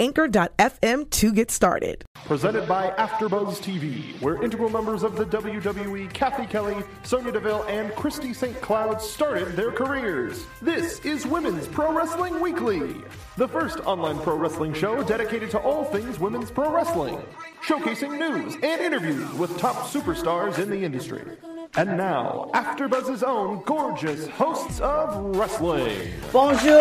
anchor.fm to get started. Presented by AfterBuzz TV, where integral members of the WWE, Cathy Kelly, Sonya Deville, and Christy St. Cloud started their careers. This is Women's Pro Wrestling Weekly, the first online pro wrestling show dedicated to all things women's pro wrestling, showcasing news and interviews with top superstars in the industry. And now, AfterBuzz's own gorgeous hosts of wrestling. Bonjour!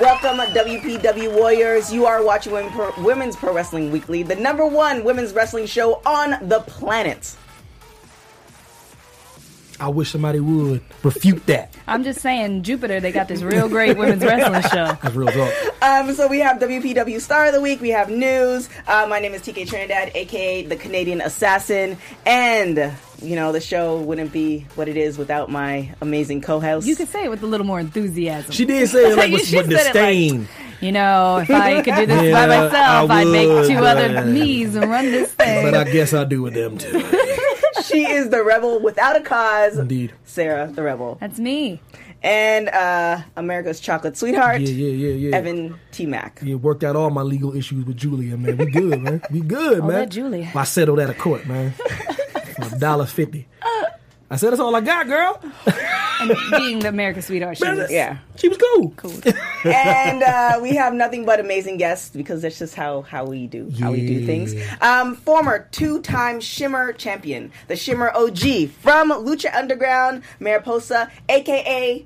Welcome, WPW Warriors. You are watching Women's Pro Wrestling Weekly, the number one women's wrestling show on the planet. I wish somebody would refute that. I'm just saying, Jupiter, they got this real great women's wrestling show. That's real talk. Um, so we have WPW Star of the Week, we have news. Uh, my name is TK Trinidad, aka the Canadian Assassin, and you know the show wouldn't be what it is without my amazing co-host. You could say it with a little more enthusiasm. She did say it like You with, should with said it like- disdain. You know, if I could do this Yeah, by myself, I I'd make two but- other me's and run this thing. but I guess I do with them too. She is the rebel without a cause. Indeed. Sarah, the rebel, That's me. and uh, America's chocolate sweetheart, Yeah, yeah, yeah, yeah. Evan T Mac. You worked out all my legal issues with Julia, man. We good, man. We good, Oh, man. that Julia. I settled at a court, man. For a dollar fifty. I said that's all I got, girl. And being the American sweetheart, she was. Yeah. She was cool. Cool. and uh, we have nothing but amazing guests because that's just how, how we do how we do things. Um, former two-time Shimmer champion, the Shimmer OG from Lucha Underground, Mariposa, aka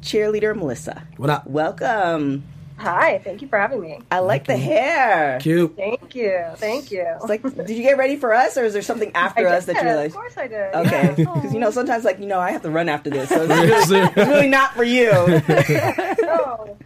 cheerleader Melissa. What up? Welcome. Hi, thank you for having me. I like the hair. Cute. Thank you, thank you. It's like, did you get ready for us, or is there something after us that you're like? Of course I did. Okay, yeah. because you know sometimes like you know I have to run after this, so it's really, it's really not for you. Oh,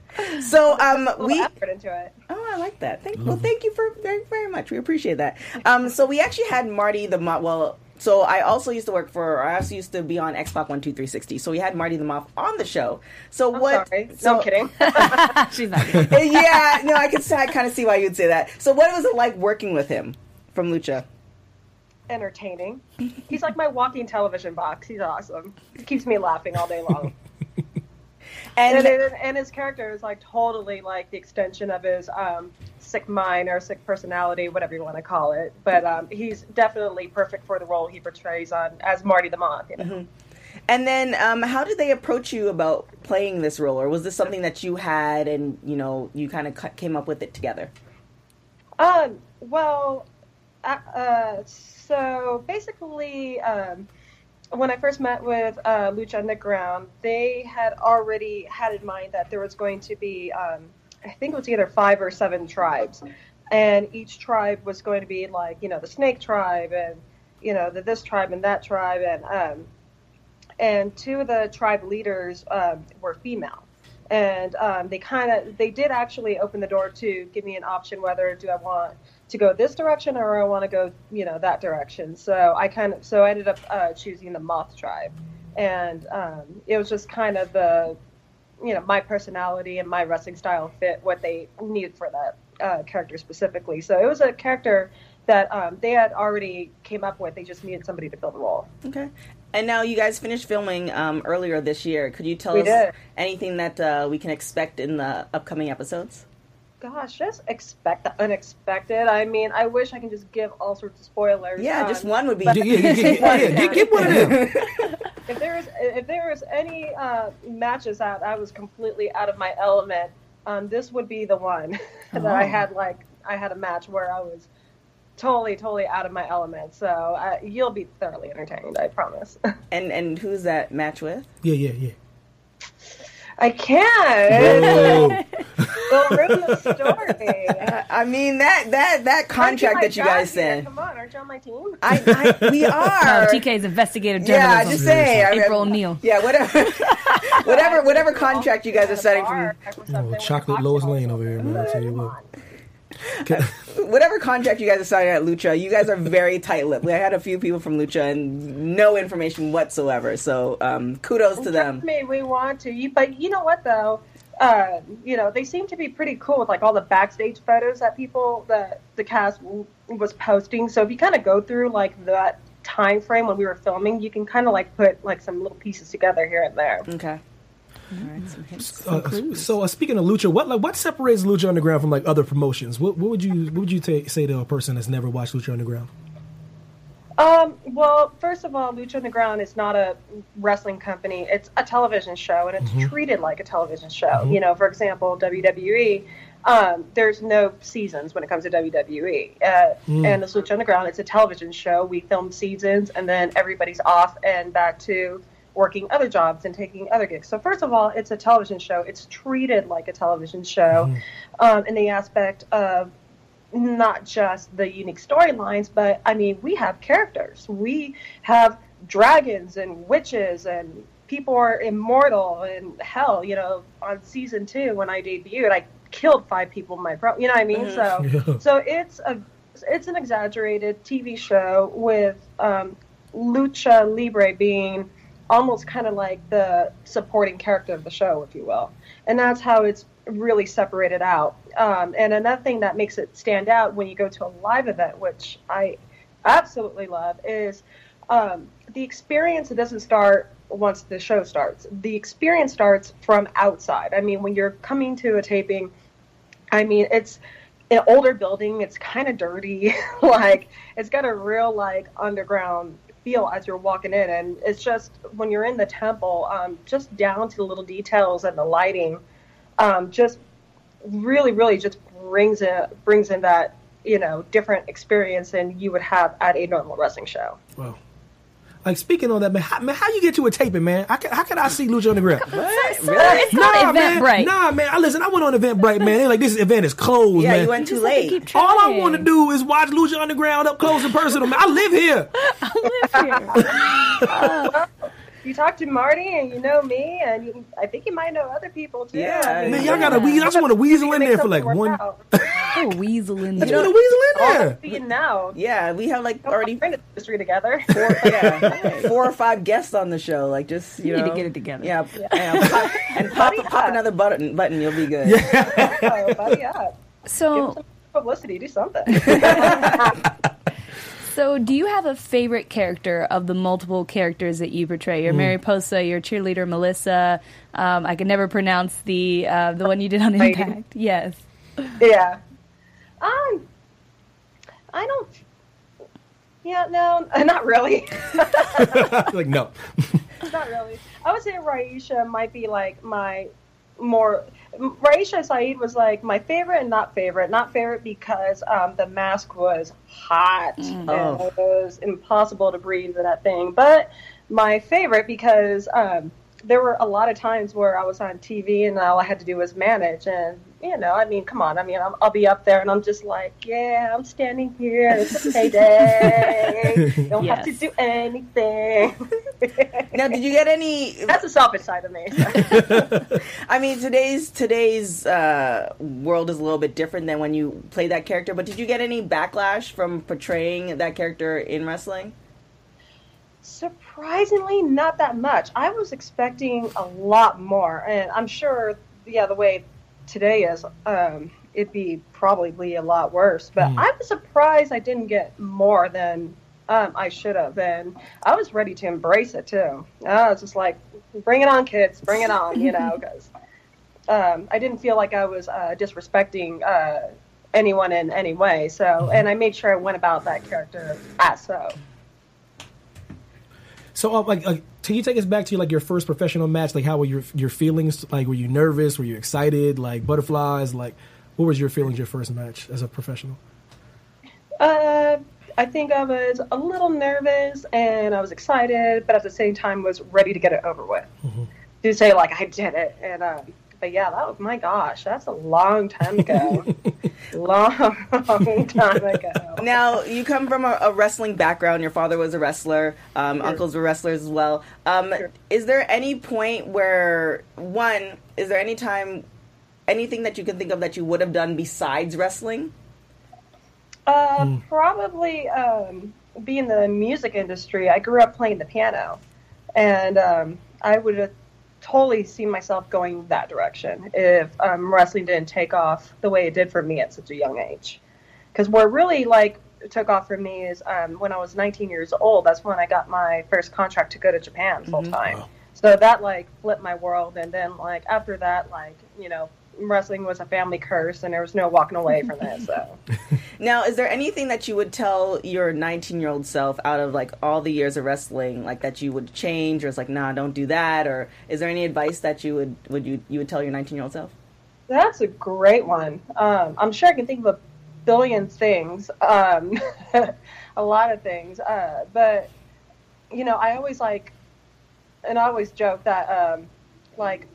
So um, we effort into it. Oh, I like that. Thank well, thank you for very very much. We appreciate that. Um, so we actually had Marty the Well, so I also used to work for. I also used to be on Xbox One Two Three Sixty. So we had Marty the Moth on the show. So I'm what? sorry. No, so, I'm kidding. She's not. Kidding. yeah, no, I can. I kind of see why you'd say that. So what was it like working with him from Lucha? Entertaining. He's like my walking television box. He's awesome. He keeps me laughing all day long. And, and, and, and his character is like totally like the extension of his um, sick mind or sick personality, whatever you want to call it. But um, he's definitely perfect for the role he portrays on as Marty the Moth. You know? and then um, how did they approach you about playing this role, or was this something that you had and you know you kind of came up with it together? Um, well, uh, uh, so basically, um, when I first met with uh, Lucha Underground, they had already had in mind that there was going to be, um, I think it was either five or seven tribes, and each tribe was going to be like, you know, the Snake Tribe and you know the this tribe and that tribe, and um, and two of the tribe leaders um, were female. And um, they kind of they did actually open the door to give me an option whether do I want to go this direction or I want to go you know that direction. So I kind of so I ended up uh, choosing the Moth tribe, and um, it was just kind of the you know my personality and my wrestling style fit what they needed for that uh, character specifically. So it was a character that um, they had already came up with. They just needed somebody to fill the role. Okay. And now you guys finished filming um, earlier this year. Could you tell We us did. anything that uh, we can expect in the upcoming episodes? Gosh, just expect the unexpected. I mean, I wish I can just give all sorts of spoilers. Yeah, just um, one would be. Yeah, yeah, yeah, yeah, yeah, Get, get one of them. if there is if there is any uh, matches that I was completely out of my element, um, this would be the one that I Oh. had like I had a match where I was totally totally out of my element. So uh, you'll be thoroughly entertained, I promise. And and who's that match with? Yeah, yeah, yeah. I can't. Whoa. Don't ruin the story. I mean that that that contract that you you guys guys sent. Come on, aren't you on my team? I, I we are. TK's investigative yeah, journalism. just say I- April O'Neil. Yeah, whatever. whatever whatever contract you guys are setting from Oh, chocolate Lois Lane over here, man. I'll tell you what. Okay. whatever contract you guys are signing at Lucha, you guys are very tight-lipped. I had a few people from Lucha and no information whatsoever. So um, kudos to them. Me, we want to. You, but you know what though? Uh, you know, they seem to be pretty cool with like all the backstage photos that people that the cast w- was posting. So if you kind of go through like that time frame when we were filming, you can kind of like put like some little pieces together here and there. Okay. All right, some hints. Uh, so uh, speaking of lucha, what like what separates Lucha Underground from like other promotions? What, what would you what would you ta say to a person that's never watched Lucha Underground? Um, well, first of all, Lucha Underground is not a wrestling company. It's a television show, and it's treated like a television show. You know, for example, WWE, um, there's no seasons when it comes to WWE. Uh, And this Lucha Underground, it's a television show. We film seasons, and then everybody's off and back to working other jobs and taking other gigs. So first of all, it's a television show. It's treated like a television show um, in the aspect of not just the unique storylines, but I mean, we have characters. We have dragons and witches, and people are immortal. And hell, you know, on season two when I debuted, I killed five people in my pro. You know what I mean? So, so it's a it's an exaggerated TV show with um, lucha libre being almost kind of like the supporting character of the show, if you will. And that's how it's really separated out. Um, and another thing that makes it stand out when you go to a live event, which I absolutely love, is um, the experience doesn't start once the show starts. The experience starts from outside. I mean, when you're coming to a taping, I mean, it's an older building. It's kind of dirty. like it's got a real like underground feel as you're walking in, and it's just when you're in the temple, um, just down to the little details and the lighting, um, just really, really just brings it brings in that you know different experience than you would have at a normal wrestling show. Well, like speaking on that, man, how, man, how you get to a taping, man? How can, how can I see Lucha Underground? What? So Really? it's not man, Eventbrite. nah, man. I listen. I went on event Eventbrite, man. They're like this event is closed, Yeah, man. you went too Just to late. All I want to do is watch Lucha Underground up close and personal. Man, I live here. I live here. You talk to Marty, and you know me, and you, I think you might know other people too. Yeah, I mean, Man, y'all gotta weasel. I just want to weasel in there for like one. out. Oh, weasel in I just there. want to weasel in All there. you now. Yeah, we have like Already already in the industry together. four, yeah, four or five guests on the show. Like just you, You need know, to get it together. Yeah, and pop, and pop, pop another button. Button, you'll be good. oh, buddy up. Give So, them some publicity. Do something. So do you have a favorite character of the multiple characters that you portray? Mm. Your Mariposa, your cheerleader Melissa. Um, I can never pronounce the uh, the one you did on Lady. Impact. Yes. yeah. Um, I don't. Yeah, no, not really. like no. not really. I would say Raisha might be like my more. Raisha Saeed was like my favorite and not favorite. Not favorite because um, the mask was hot and Oh. it was impossible to breathe in that thing. But my favorite because um, there were a lot of times where I was on TV and all I had to do was manage. And, you know, I mean, come on. I mean, I'm, I'll be up there and I'm just like, yeah, I'm standing here. It's a payday. Don't have to do anything. Now, did you get any? That's the selfish side of me. I mean, today's today's uh, world is a little bit different than when you played that character. But did you get any backlash from portraying that character in wrestling? Surprisingly, not that much. I was expecting a lot more, and I'm sure, yeah, the way today is, um, it'd be probably a lot worse. But I was surprised I didn't get more than um, I should have, and I was ready to embrace it too. I was just like, "Bring it on, kids! Bring it on!" You know, because um, I didn't feel like I was uh, disrespecting uh, anyone in any way. So, and I made sure I went about that character as so. So, uh, like, like, can you take us back to like your first professional match? Like, how were your your feelings? Like, were you nervous? Were you excited? Like butterflies? Like, what was your feelings your first match as a professional? Uh, I think I was a little nervous and I was excited, but at the same time was ready to get it over with. To say like I did it, and um, but yeah, that was my gosh, that's a long time ago. long, long time ago. Now you come from a, a wrestling background. Your father was a wrestler. Um, Uncles were wrestlers as well. Um, Sure. Is there any point where one? Is there any time, anything that you can think of that you would have done besides wrestling? Uh, Probably um, be in the music industry. I grew up playing the piano, and um, I would have totally seen myself going that direction if um, wrestling didn't take off the way it did for me at such a young age. Because what really like took off for me is um, when I was 19 years old. That's when I got my first contract to go to Japan full time. So that like flipped my world, and then like after that, like you know, wrestling was a family curse, and there was no walking away from it. So. Now, is there anything that you would tell your 19 year old self out of like all the years of wrestling, like that you would change, or it's like, nah, don't do that, or is there any advice that you would would you you would tell your 19 year old self? That's a great one. Um, I'm sure I can think of a billion things, um, a lot of things. Uh, but you know, I always like, and I always joke that um, like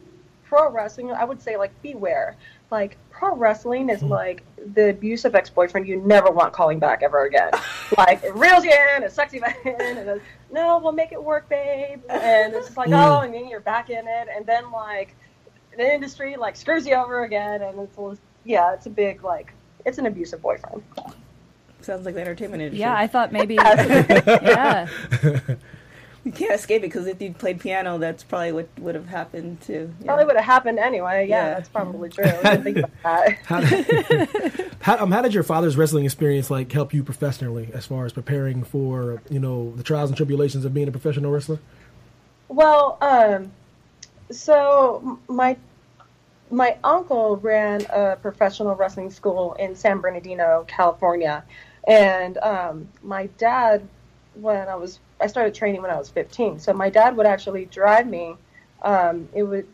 pro wrestling. I would say like beware. Like pro wrestling is hmm. like the abusive ex-boyfriend you never want calling back ever again. like it reels you in, it's sexy man, and it's, no, we'll make it work, babe. And it's just like, hmm. oh, and then you're back in it, and then like the industry like screws you over again, and it's yeah, it's a big like it's an abusive boyfriend. Sounds like the entertainment industry. Yeah, I thought maybe. yeah. You can't escape it because if you played piano, that's probably what would have happened too. Yeah. Probably would have happened anyway. Yeah, Yeah. that's probably true. I think about that. How, um, how did your father's wrestling experience like help you professionally as far as preparing for you know the trials and tribulations of being a professional wrestler? Well, um, so my my uncle ran a professional wrestling school in San Bernardino, California, and um, my dad, when I was I started training when I was 15, so my dad would actually drive me. Um, it would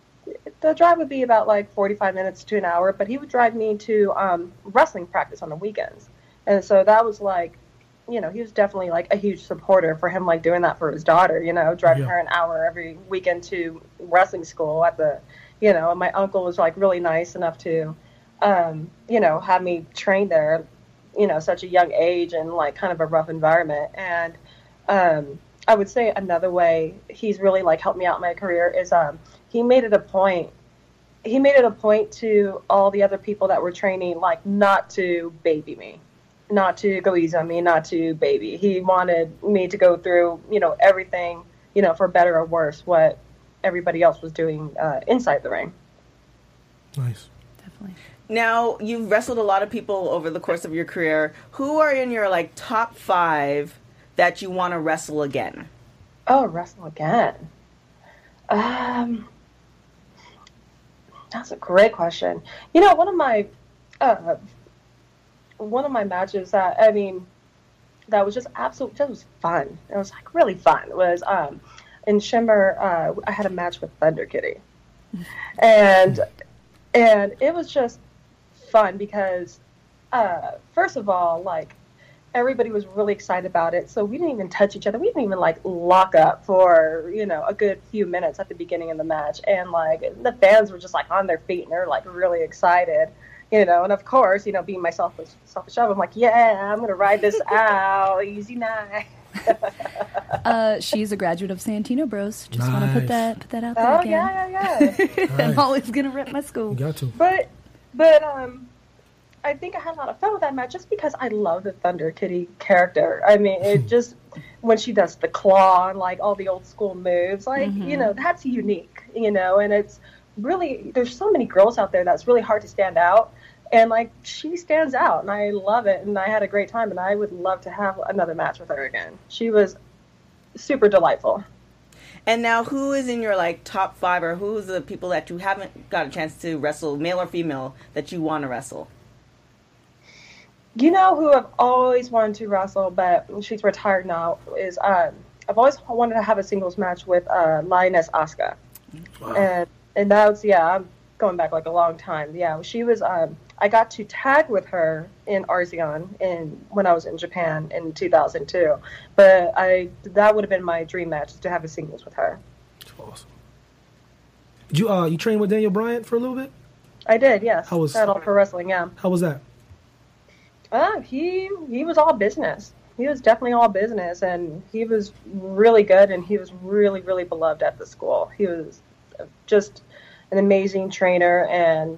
the drive would be about like 45 minutes to an hour, but he would drive me to um, wrestling practice on the weekends, and so that was like you know, he was definitely like a huge supporter for him, like doing that for his daughter, you know, driving Yeah. her an hour every weekend to wrestling school at the, you know, and my uncle was like really nice enough to, um, you know, have me train there, you know, such a young age and like kind of a rough environment. And, um, I would say another way he's really like helped me out in my career is, um, he made it a point he made it a point to all the other people that were training, like not to baby me, not to go easy on me, not to baby. He wanted me to go through, you know, everything, you know, for better or worse, what everybody else was doing uh, inside the ring. Nice. Definitely. Now you've wrestled a lot of people over the course of your career. Who are in your like top five that you want to wrestle again? Oh, wrestle again. Um, that's a great question. You know, one of my, uh, one of my matches that I mean, that was just absolute, that was fun. It was like really fun. It was um, in Shimmer, uh, I had a match with Thunder Kitty, and and it was just fun because, uh, first of all, like everybody was really excited about it. So we didn't even touch each other. We didn't even like lock up for, you know, a good few minutes at the beginning of the match. And like the fans were just like on their feet and they're like really excited, you know. And of course, you know, being myself was selfish, I'm like, yeah, I'm going to ride this out. Easy night. Uh, she's a graduate of Santino Bros. Just want to put that put that out there Oh, again. yeah, yeah, yeah. I'm always gonna rep my school. You got to. But but um I think I had a lot of fun with that match just because I love the Thunder Kitty character. I mean, it just when she does the claw and like all the old school moves, like you mm-hmm. know, that's unique, you know, and it's really there's so many girls out there that's really hard to stand out. And like she stands out, and I love it, and I had a great time, and I would love to have another match with her again. She was super delightful. And now, who is in your like top five, or who's the people that you haven't got a chance to wrestle, male or female, that you want to wrestle? You know who I've always wanted to wrestle, but she's retired now. Is um, I've always wanted to have a singles match with uh, Lioness Asuka, and and that's yeah, I'm going back like a long time. Yeah, she was. Um, I got to tag with her in Arsion in when I was in Japan in 2002, but I that would have been my dream match to have a singles with her. Awesome. Did you uh you trained with Daniel Bryan for a little bit? I did, yes. How was- that all for wrestling? Yeah. How was that? Uh, he he was all business. He was definitely all business, and he was really good, and he was really really beloved at the school. He was just an amazing trainer, and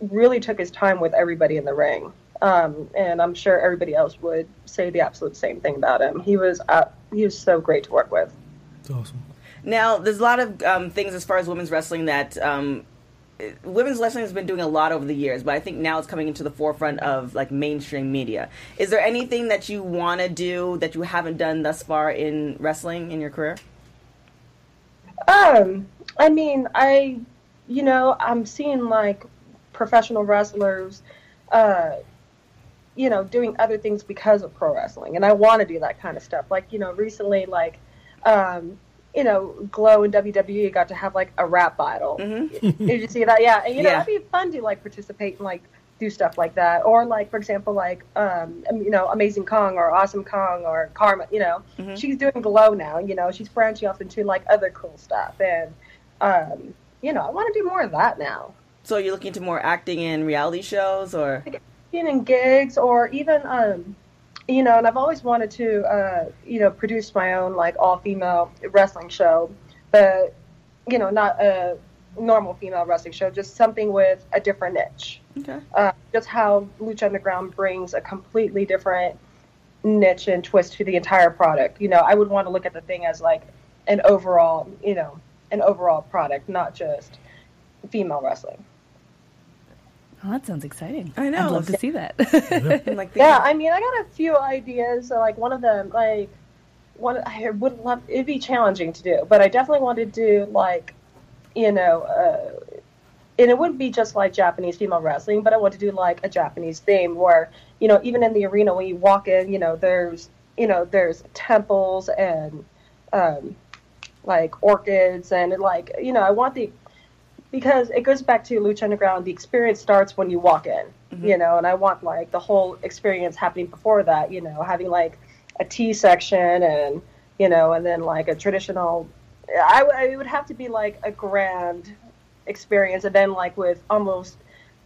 really took his time with everybody in the ring. Um, and I'm sure everybody else would say the absolute same thing about him. He was uh, he was so great to work with. It's awesome. Now, there's a lot of um, things as far as women's wrestling that um, women's wrestling has been doing a lot over the years, but I think now it's coming into the forefront of like mainstream media. Is there anything that you want to do that you haven't done thus far in wrestling in your career? Um, I mean, I, you know, I'm seeing like professional wrestlers, uh, you know, doing other things because of pro wrestling, and I want to do that kind of stuff. Like, you know, recently, like, um, you know, Glow and WWE got to have like a rap battle. Mm-hmm. Did you see that? Yeah, and you know, Yeah. it'd be fun to like participate and like do stuff like that, or like for example, like um, you know, Amazing Kong or Awesome Kong or Karma. You know, Mm-hmm. she's doing Glow now. You know, she's branching off into like other cool stuff, and um, you know, I want to do more of that now. So you're looking to more acting in reality shows, or being in gigs or even um you know and i've always wanted to uh you know produce my own like all female wrestling show. But you know not a normal female wrestling show just something with a different niche. Okay, uh, just how lucha underground brings a completely different niche and twist to the entire product. You know i would want to look at the thing as like an overall you know an overall product not just female wrestling Oh, that sounds exciting. I know. I'd love to see that. Like Yeah, I mean, I got a few ideas. So, like one of them, like one, I would love. It'd be challenging to do, but I definitely want to do like, you know, uh, and it wouldn't be just like Japanese female wrestling, but I want to do like a Japanese theme where you know, even in the arena when you walk in, you know, there's you know, there's temples and um, like orchids and like you know, I want the because it goes back to Lucha Underground. The experience starts when you walk in, mm-hmm. you know, and I want like the whole experience happening before that, you know, having like a tea section and you know, and then like a traditional. I, I would have to be like a grand experience, and then like with almost.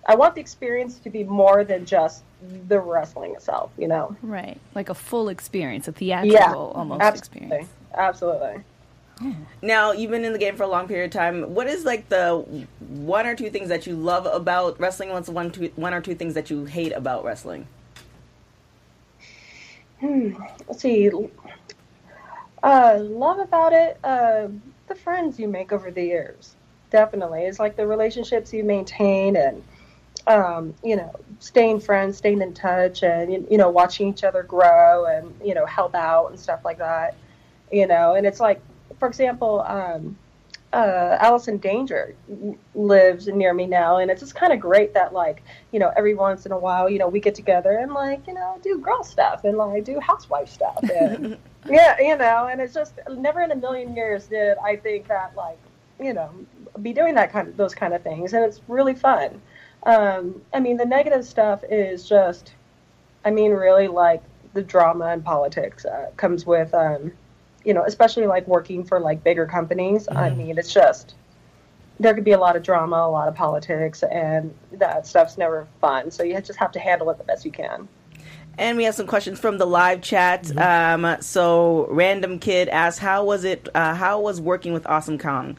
I want the experience to be more than just the wrestling itself, you know. right. Like a full experience, a theatrical Yeah, almost absolutely, experience. absolutely. Now you've been in the game for a long period of time. What is like the one or two things that you love about wrestling? What's one two one or two things that you hate about wrestling? let's see. Uh, love about it, uh, the friends you make over the years. Definitely, it's like the relationships you maintain, and um, you know, staying friends, staying in touch, and you know, watching each other grow, and you know, help out and stuff like that. You know, and it's like, for example, um, uh, Allison Danger lives near me now, and it's just kind of great that like you know every once in a while you know we get together and like you know do girl stuff and like do housewife stuff and yeah you know and it's just never in a million years did I think that like you know be doing that kind of those kind of things and it's really fun. Um, I mean the negative stuff is just I mean really like the drama and politics uh, comes with um, you know, especially like working for like bigger companies. I mean, it's just there could be a lot of drama, a lot of politics, and that stuff's never fun. So you just have to handle it the best you can. And we have some questions from the live chat. Um, so, random kid asks, "How was it? Uh, how was working with Awesome Kong?"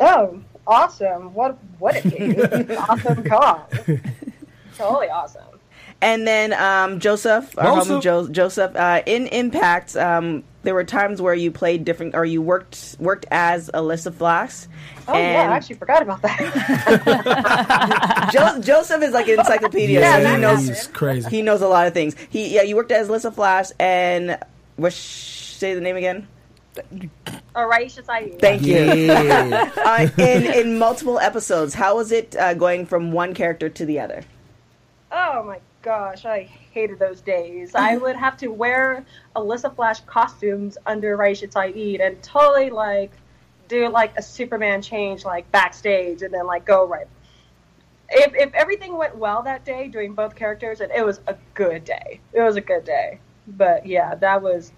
Oh, awesome! What what it be? awesome call. totally awesome. And then um, Joseph, our Joseph. homie jo- Joseph, uh, in Impact, um, there were times where you played different, or you worked worked as Alyssa Flash. Oh yeah, I actually forgot about that. jo- Joseph is like an encyclopedia. Yeah, so he knows He's crazy. he knows a lot of things. He yeah, you worked as Alyssa Flash, and what? Say the name again. All right, just I. Thank you. Yeah. uh, in in multiple episodes. How was it uh, going from one character to the other? Oh my gosh, I hated those days. I would have to wear Alyssa Flash costumes under Raisha Saeed and totally like do like a Superman change like backstage and then like go right. If if everything went well that day doing both characters, and it was a good day. It was a good day. But yeah, that was.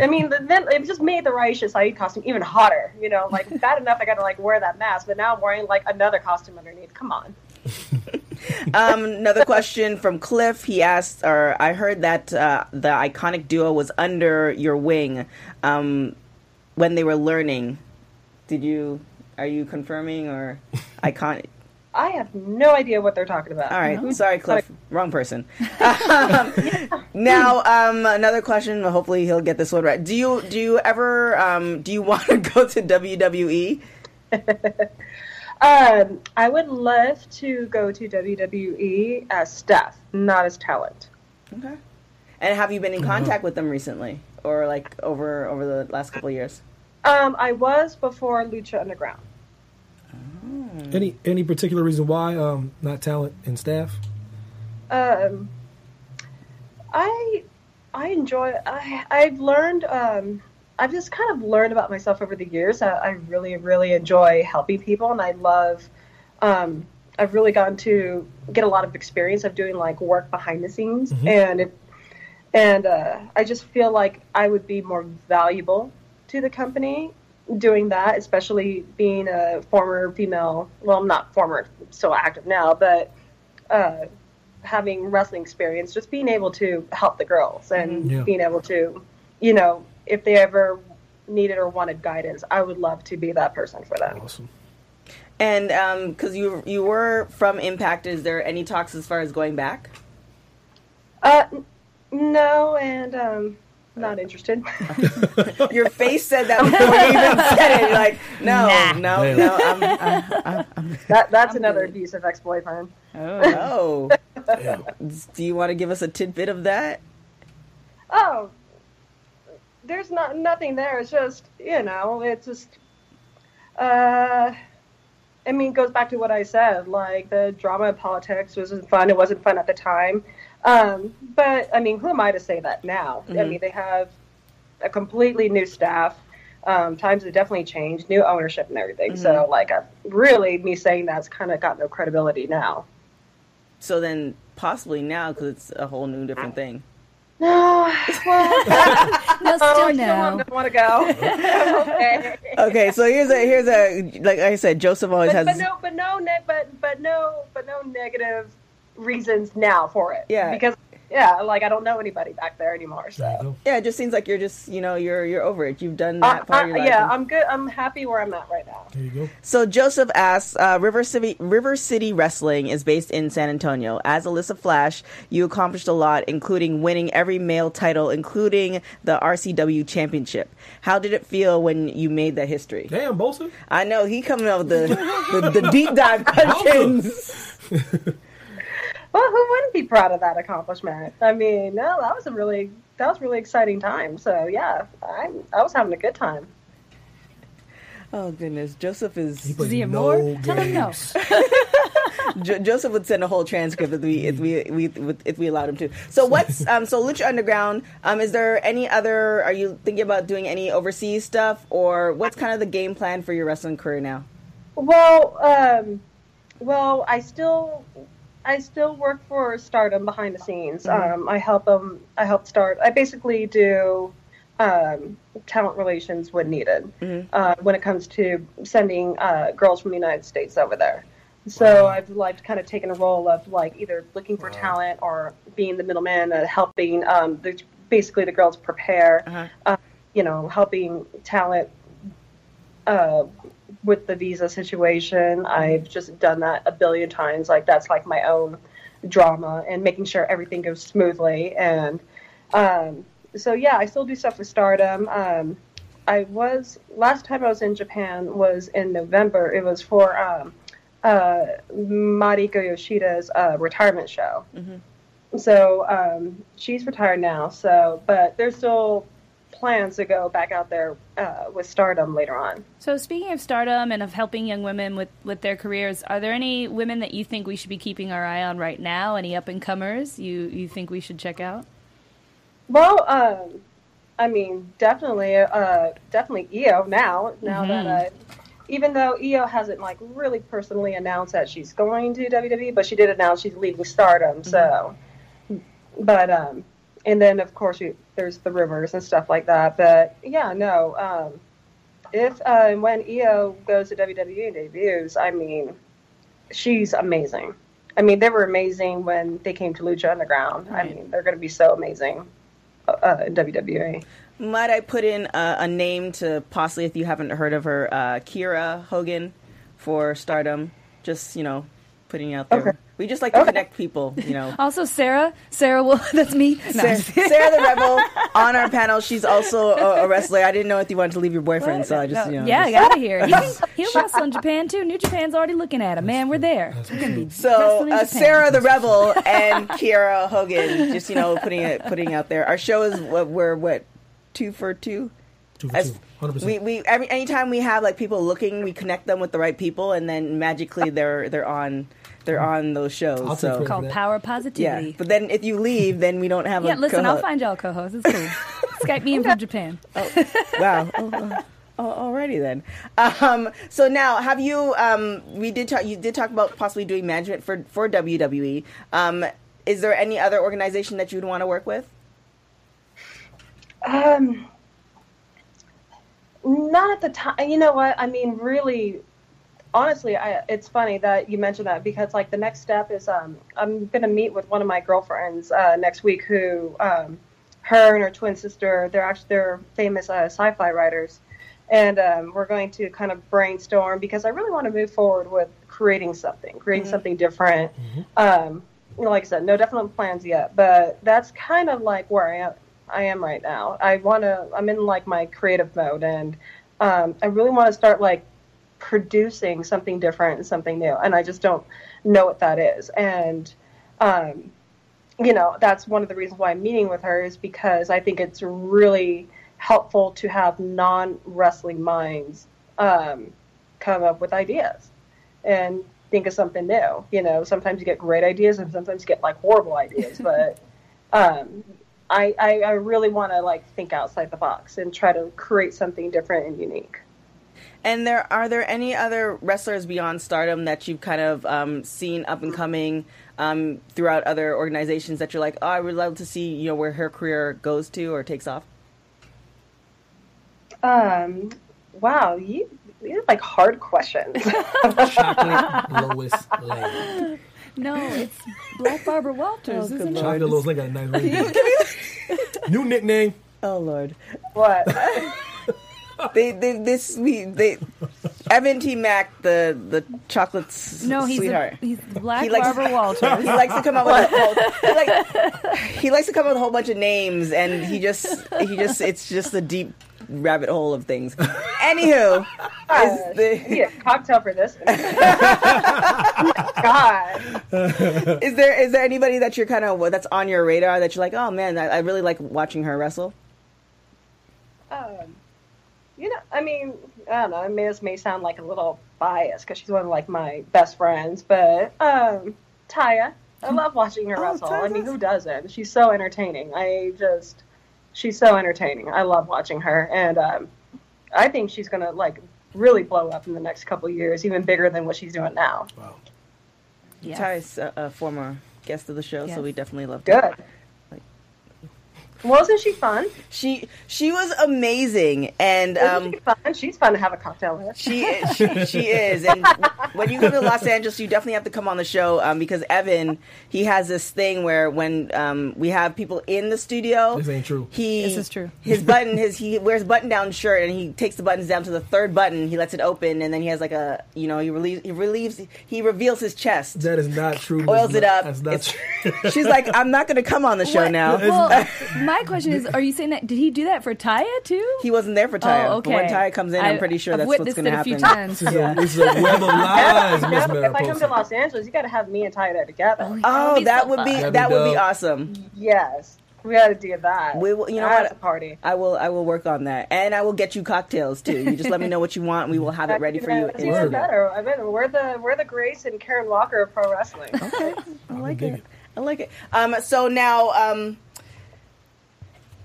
I mean, then it just made the Raisha Saeed costume even hotter. You know, like bad enough I got to like wear that mask, but now I'm wearing like another costume underneath. Come on. um, another question from Cliff. He asked, or I heard that uh, the iconic duo was under your wing um, when they were learning. Did you? Are you confirming or iconic? I have no idea what they're talking about. All right, sorry, Cliff, wrong person. Um, now, um, another question. Hopefully, he'll get this one right. Do you do you ever um, do you want to go to WWE? Um, I would love to go to WWE as staff, not as talent. Okay. And have you been in contact with them recently, or like over over the last couple of years? Um, I was before Lucha Underground. Any any particular reason why um, not talent and staff? Um, I I enjoy. I I've learned. Um, I've just kind of learned about myself over the years. I, I really really enjoy helping people, and I love. Um, I've really gotten to get a lot of experience of doing like work behind the scenes, and it, and uh, I just feel like I would be more valuable to the company doing that, especially being a former female. Well, I'm not former, still active now, but uh, having wrestling experience, just being able to help the girls and Yeah. being able to, you know, if they ever needed or wanted guidance, I would love to be that person for them. Awesome. And because you you were from Impact, is there any talks as far as going back? Uh, no, and um, not interested. Your face said that before you even said it. Like, no, Nah. no, no. I'm, I'm, I'm, I'm, that that's another good. abusive ex-boyfriend. Oh. oh, Yeah. do you want to give us a tidbit of that? Oh, there's not nothing there. It's just you know, it's just. Uh, I mean, it goes back to what I said. Like the drama of politics wasn't fun. It wasn't fun at the time. Um, but I mean, who am I to say that now? I Mhm. mean, they have a completely new staff. Um, times have definitely changed, new ownership and everything. So, like, I, really, me saying that's kind of got no credibility now. So then, possibly now, because it's a whole new different thing. No, well, No, oh, still I no. don't want to go. okay. Okay, so here's a here's a like I said, Joseph always but, has. but no, but no, ne- but but no, but no negative reasons now for it. Yeah. because yeah, like I don't know anybody back there anymore. So go. Yeah, it just seems like you're just you know you're you're over it. You've done Uh, that part uh, of your life. yeah, and- I'm good. I'm happy where I'm at right now. There you go. So Joseph asks, uh, River City River City Wrestling is based in San Antonio. As Alyssa Flash, you accomplished a lot, including winning every male title, including the RCW Championship. How did it feel when you made that history? Damn, Bosa. I know he coming up with the the, the deep dive questions. Well, who wouldn't be proud of that accomplishment? I mean, no, that was a really that was a really exciting time. So yeah, I I was having a good time. Oh goodness, Joseph He is he have no more? Tell him no. Jo- Joseph would send a whole transcript if we if we, we if we allowed him to. So what's um so Lucha Underground? Um, is there any other? Are you thinking about doing any overseas stuff, or what's kind of the game plan for your wrestling career now? Well, um, well, I still, I still work for Stardom behind the scenes. Um, I help them. I help start. I basically do um, talent relations when needed uh, when it comes to sending uh, girls from the United States over there. So I've like kind of taken a role of like either looking for talent or being the middleman, uh, helping um, the, basically the girls prepare. Uh-huh. Uh, you know, helping talent uh, with the visa situation. I've just done that a billion times. Like that's like my own drama and making sure everything goes smoothly. And um, so yeah, I still do stuff with Stardom. Um, I was last time I was in Japan was in November. It was for um, uh, Mariko Yoshida's uh, retirement show. So um, she's retired now. So, but there's still plans to go back out there uh, with Stardom later on. So speaking of stardom and of helping young women with, with their careers, are there any women that you think we should be keeping our eye on right now? Any up and comers you, you think we should check out? Well, um, I mean, definitely, uh, definitely Io now. Now that uh, even though Io hasn't like really personally announced that she's going to WWE, but she did announce she's leaving Stardom. So, but um, and then of course you, there's the rumors and stuff like that. But yeah, no. Um, if uh, when Io goes to WWE and debuts, I mean, she's amazing. I mean, they were amazing when they came to Lucha Underground. I mean, they're going to be so amazing uh, uh, in WWE. Might I put in a, a name to possibly, if you haven't heard of her, uh, Kiera Hogan for Stardom? Just you know, putting it out there. Okay. We just like to Okay. connect people, you know. Also, Sarah. Sarah will. That's me. No, Sarah. Sarah the Rebel on our panel. She's also a, a wrestler. I didn't know if you wanted to leave your boifriend, so I just No, you know. yeah, I just- got to hear. He, he'll wrestle in Japan too. New Japan's already looking at him. Man, we're there. We're gonna be So uh, Sarah the Rebel and Kiera Hogan, just you know, putting it putting out there. Our show is what we're what two for two. Two for As- two. 100%. We we every anytime we have like people looking, we connect them with the right people, and then magically they're they're on they're on those shows. I'll so credit. called that. Power yeah, Positivity. but then if you leave, then we don't have Yeah, a listen, I'll find y'all co-hosts. It's cool. Skype me in from Japan. wow. Oh, oh, oh, alrighty then. Um, so now, have you? Um, we did talk. You did talk about possibly doing management for for WWE. Um, is there any other organization that you'd want to work with? Um, not at the time. You know what? I mean, really, honestly, I, it's funny that you mentioned that because like the next step is um, I'm gonna meet with one of my girlfriends uh, next week who um, her and her twin sister they're actually they're famous uh, sci-fi writers, and um, we're going to kind of brainstorm because I really want to move forward with creating something, creating something different. Um, you know, like I said, no definite plans yet, but that's kind of like where I am. I am right now. I want to. I'm in like my creative mode, and um, I really want to start like producing something different and something new. And I just don't know what that is. And um, you know, that's one of the reasons why I'm meeting with her is because I think it's really helpful to have non wrestling minds um, come up with ideas and think of something new. You know, sometimes you get great ideas and sometimes you get like horrible ideas, but um, I, I, I really want to like think outside the box and try to create something different and unique. And there are there any other wrestlers beyond Stardom that you've kind of um, seen up and coming um, throughout other organizations that you're like, oh, I would love to see you know where her career goes to or takes off. Um, wow, you these are like hard questions. Chocolate Lois Lane. No, it's Black Barbara Walters, Oh, isn't? Chocolate Lois Lane got a nice ring. New nickname. Oh Lord. what? they, they this we they Evan T Mac the the chocolate No, he's sweetheart. a, he's Black He likes- Barbara Walters. he likes to come up with a whole, he, like, he likes to come up with a whole bunch of names and he just he just it's just a deep rabbit hole of things. Anywhu, is the, need a cocktail for this. God. is there is there anybody that you're kind of that's on your radar that you're like, oh man, I, I really like watching her wrestle? Um, you know, I mean, I don't know. I mean, this may sound like a little biased because she's one of like my best friends, but um, Taya, I love watching her Oh, wrestle. I mean, who doesn't? She's so entertaining. I just, she's so entertaining. I love watching her, and um, I think she's gonna like really blow up in the next couple years, even bigger than what she's doing now. Wow. Yes. Ty's a, a former guest of the show, Yes. so we definitely love Good. Her. Wasn't she fun? She she was amazing, and Isn't um, she fun? She's fun to have a cocktail with. She is, she, she is, and when you go to Los Angeles, you definitely have to come on the show um, because Evan he has this thing where when um, we have people in the studio, This ain't true. He This is true. His button, his he wears button down shirt, and he takes the buttons down to the third button. He lets it open, and then he has like a you know he relieves he relieves he reveals his chest. That is not true. Oils That's it not- up. That's not It's- true. She's like, I'm not going to come on the show What- now. Well, my question is, are you saying that did he do that for Taya too? he wasn't there for Taya. Oh, okay. But when Taya comes in, I'm pretty sure I've that's what's going to it a few happen. times. This is, a, this is a web of lies, Miss if I come to Los Angeles, you got to have me and Taya there together. Oh, be that would be fun. that would be That'd be awesome. Yes, we got to do that. We will- you know That's what? a party. I will I will work on that, and I will get you cocktails too. You just let me know what you want, and we will have it ready for you. That's in even better. I mean, we're the we're the Grace and Karen Walker of pro wrestling. Okay, I like it. it. I like it. Um, so now, um,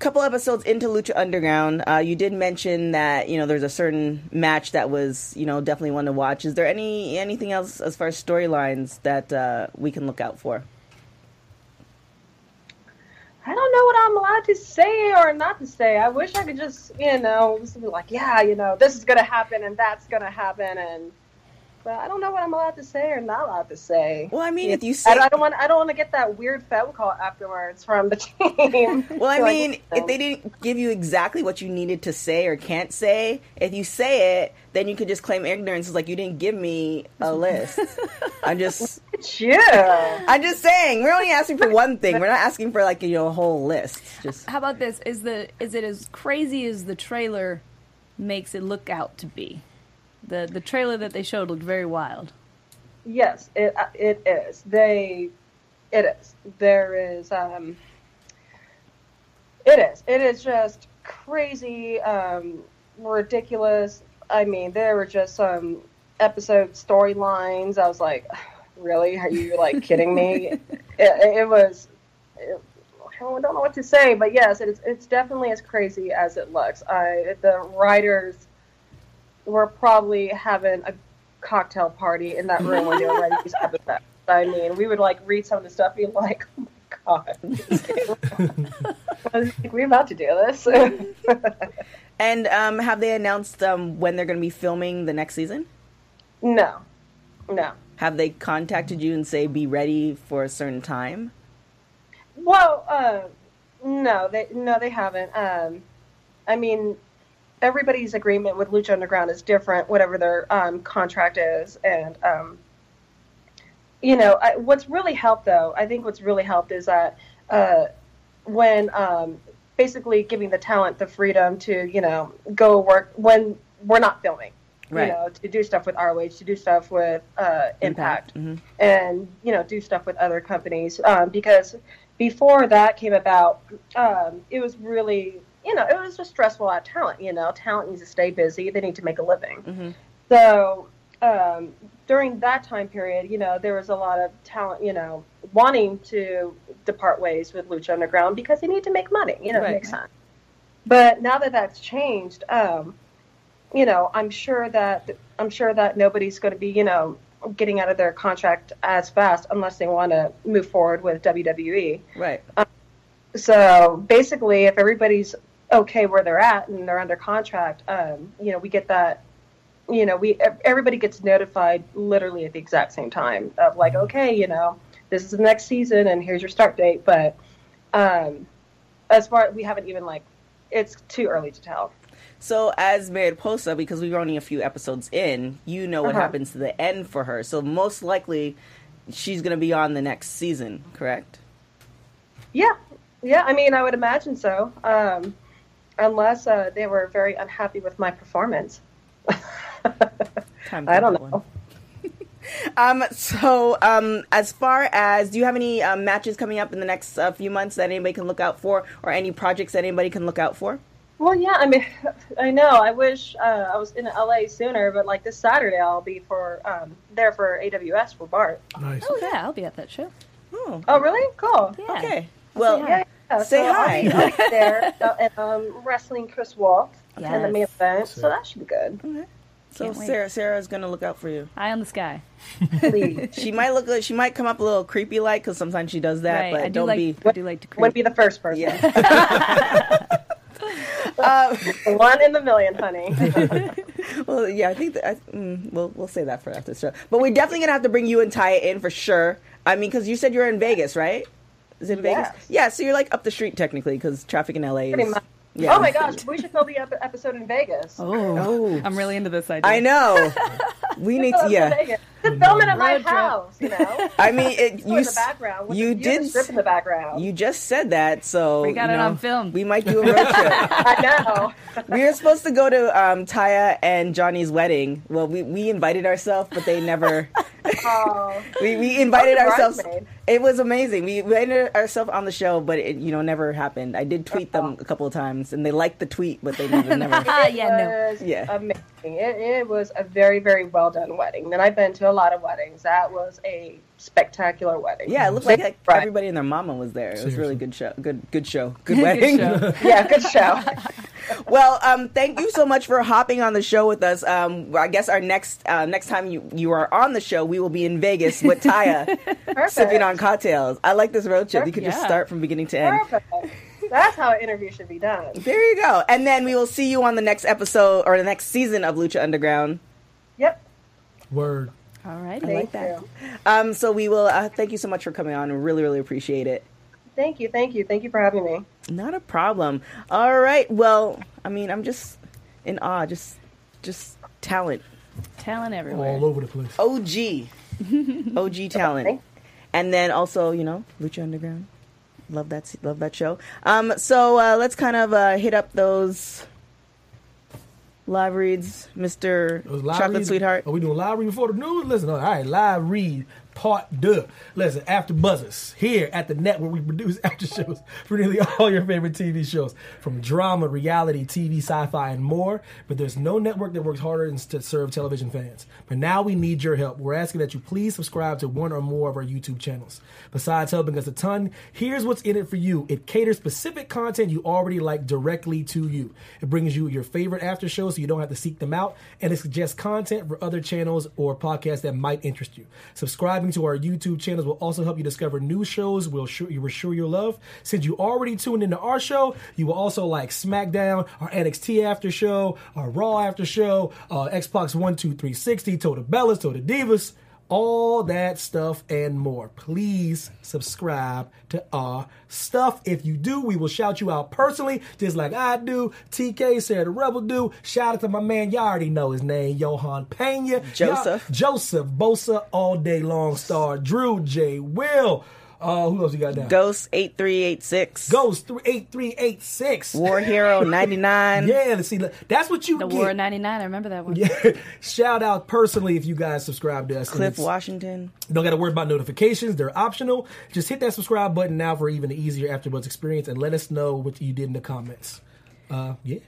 couple episodes into Lucha Underground, uh, you did mention that you know there's a certain match that was you know definitely one to watch. Is there any anything else as far as storylines that uh, we can look out for? I don't know what I'm allowed to say or not to say. I wish I could just, you know, be like, yeah, you know, this is gonna happen and that's gonna happen, and but I don't know what I'm allowed to say or not allowed to say. Well, I mean, if you say, I, I don't want I don't want to get that weird phone call afterwards from the team. well, I Like, mean, if they didn't give you exactly what you needed to say or can't say, if you say it, then you could just claim ignorance. It's like you didn't give me a list. I'm just, yeah. I'm just saying. We're only asking for one thing. We're not asking for like you know a whole list. Just How about this? Is the is it as crazy as the trailer makes it look out to be? The the trailer that they showed looked very wild. Yes, it uh, it is. They, it is. There is. Um, it is. It is just crazy, um, ridiculous. I mean, there were just some episode storylines. I was like, really? Are you like kidding me? it, it was. It, I don't know what to say, but yes, it's it's definitely as crazy as it looks. I the writers were probably having a cocktail party in that room when they were writing these episodes. I mean, we would like read some of the stuff, be like, "Oh my god, like, we're about to do this." and um, have they announced um, when they're going to be filming the next season? no, no. Have they contacted you and say be ready for a certain time? Well, uh, no, they no, they haven't. Um, I mean, everybody's agreement with Lucha Underground is different, whatever their um, contract is, and um, you know, I, what's really helped though, I think what's really helped is that uh, when um, basically giving the talent the freedom to you know go work when we're not filming. Right. You know, to do stuff with ROH, to do stuff with uh, Impact, Mhm. and you know, do stuff with other companies. Um, because before that came about, um, it was really, you know, it was just stressful at talent. You know, talent needs to stay busy; they need to make a living. Mhm. So um, during that time period, you know, there was a lot of talent, you know, wanting to depart ways with Lucha Underground because they need to make money. You know, Right. it makes sense. But now that that's changed, um, you know, I'm sure that I'm sure that nobody's going to be, you know, getting out of their contract as fast unless they want to move forward with WWE. Right. So basically, if everybody's okay where they're at and they're under contract, um, you know, we get that. You know, we everybody gets notified literally at the exact same time of like, okay, you know, this is the next season and here's your start date. But um, as far we haven't even like, it's too early to tell. So, as Mariposa, because we were only a few episodes in, you know what Uh-huh. happens to the end for her. So, most likely, she's going to be on the next season, correct? Yeah, yeah. I mean, I would imagine so, um, unless uh, they were very unhappy with my performance. I don't know. Um, so, um, as far as, do you have any um, matches coming up in the next uh, few months that anybody can look out for, or any projects that anybody can look out for? Well, yeah. I mean, I know. I wish uh, I was in LA sooner, but like this Saturday, I'll be for um, there for AWS for Bart. Nice. Oh yeah, I'll be at that show. Oh, Oh, really? Cool. Yeah. okay. Well, say. Yeah. Yeah. Say so hi. I'll be, I'll there uh, and um, wrestling Chris Walt in the main Yes. event, so that should be good. so Can't wait. Sarah, Sarah's going to look out for you. Eye on the sky. She might look, she might come up a little creepy like, because sometimes she does that, right. but I do don't like. be. I do like to creep. Wouldn't be the first person. Yeah. uh, One in the million, honey. Well, yeah, I think that I, mm, we'll we'll say that for after the show. But we're definitely gonna have to bring you and Ty in for sure. I mean, because you said you're in Vegas, right? Is it in Vegas? Yes. Yeah, so you're like up the street technically, because traffic in LA is. Yeah. Oh my gosh, we should film the ep- episode in Vegas. oh, Oh. I'm really into this idea. I know. We need to. Yeah. Vegas. Just film it at my house, you know. I mean, it, You you in the background. With you the, did the strip in the background. you just said that, so We got you it know, on film. We might do a road trip. I know. we were supposed to go to um, Taya and Johnny's wedding. Well, we, we invited ourselves, but they never. Oh, we, we invited I was a ourselves. bridesmaid. It was amazing. We ended ourselves on the show, but it you know never happened. I did tweet them a couple of times, and they liked the tweet, but they never never. Ah, yeah, no. Yeah. amazing. It, it was a very, very well done wedding. And I've been to a lot of weddings. That was a spectacular wedding. Yeah, it looked like, like everybody and their mama was there. It was really good show. Good good show. Good Good wedding. show. Yeah, good show. well, um, thank you so much for hopping on the show with us. Um, I guess our next uh, next time you, you are on the show, we will be in Vegas with Taya sipping on cocktails. I like this road trip. You could just Yeah. start from beginning to end. Perfect. That's how an interview should be done. There you go. And then we will see you on the next episode or the next season of Lucha Underground. Yep. Word. All right. I like Thank that. you. Um, so we will. Uh, thank you so much for coming on. Really, really appreciate it. Thank you, thank you, thank you for having me. Not a problem. All right. Well, I mean, I'm just in awe. Just, just talent. Talent everywhere. All over the place. OG, OG talent, and then also you know Lucha Underground. Love that, love that show. Um, so uh, let's kind of uh, hit up those live reads, Mister Chocolate Sweetheart. Are we doing live read before the news? Listen, all right, live read part deux. Listen, after buzzers here at the net where we produce after shows for nearly all your favorite TV shows, from drama, reality, TV, sci-fi, and more. But there's no network that works harder than to serve television fans. But now we need your help. We're asking that you please subscribe to one or more of our YouTube channels. Besides helping us a ton, here's what's in it for you. It caters specific content you already like directly to you. It brings you your favorite after shows so you don't have to seek them out, and it suggests content for other channels or podcasts that might interest you. Subscribing to our YouTube channels will also help you discover new shows we'll sure, you were sure you'll love. Since you already tuned into our show, you will also like SmackDown, our NXT after show, our Raw after show, uh, Xbox One, Two, Three Sixty, Total Bellas, Total Divas all that stuff and more. Please subscribe to our stuff. If you do, we will shout you out personally, just like I do. TK said the Rebel do. Shout out to my man, y'all already know his name, Johan Pena. Joseph. Y'all- Joseph Bosa, all day long star. Drew J. Will. Uh, who else you got down? Ghost eight three eight six. Ghost three eight three eight six. War Hero ninety nine. Yeah, let's see. That's what you the get. War 99. I remember that one. Yeah. Shout out personally if you guys subscribe to us. Cliff Washington. Don't got to worry about notifications. They're optional. Just hit that subscribe button now for even an easier AfterBuzz experience, and let us know what you did in the comments. Uh, yeah,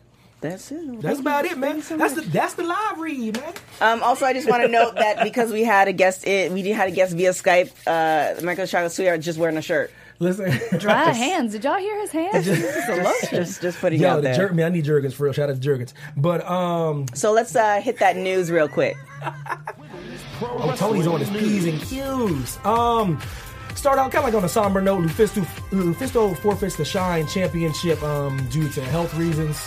That's it. that's about you. it, man. So That's much. the that's the live read, man. Um, also, I just want to note that because we had a guest, in, we did had a guest via Skype. Uh, Michael Chocolate Sweetheart just wearing a shirt. Listen, Dry hands. Did y'all hear his hands? It's a lotion. Just, just putting it yo, out the there. jerk man. I need Jergens for real. Shout out to Jergens. But um, So let's uh, hit that news real quick. oh, Tony's on his p's and q's. Um. Start out kind of like on a somber note. Lufisto, Lufisto forfeits the Shine Championship um, due to health reasons.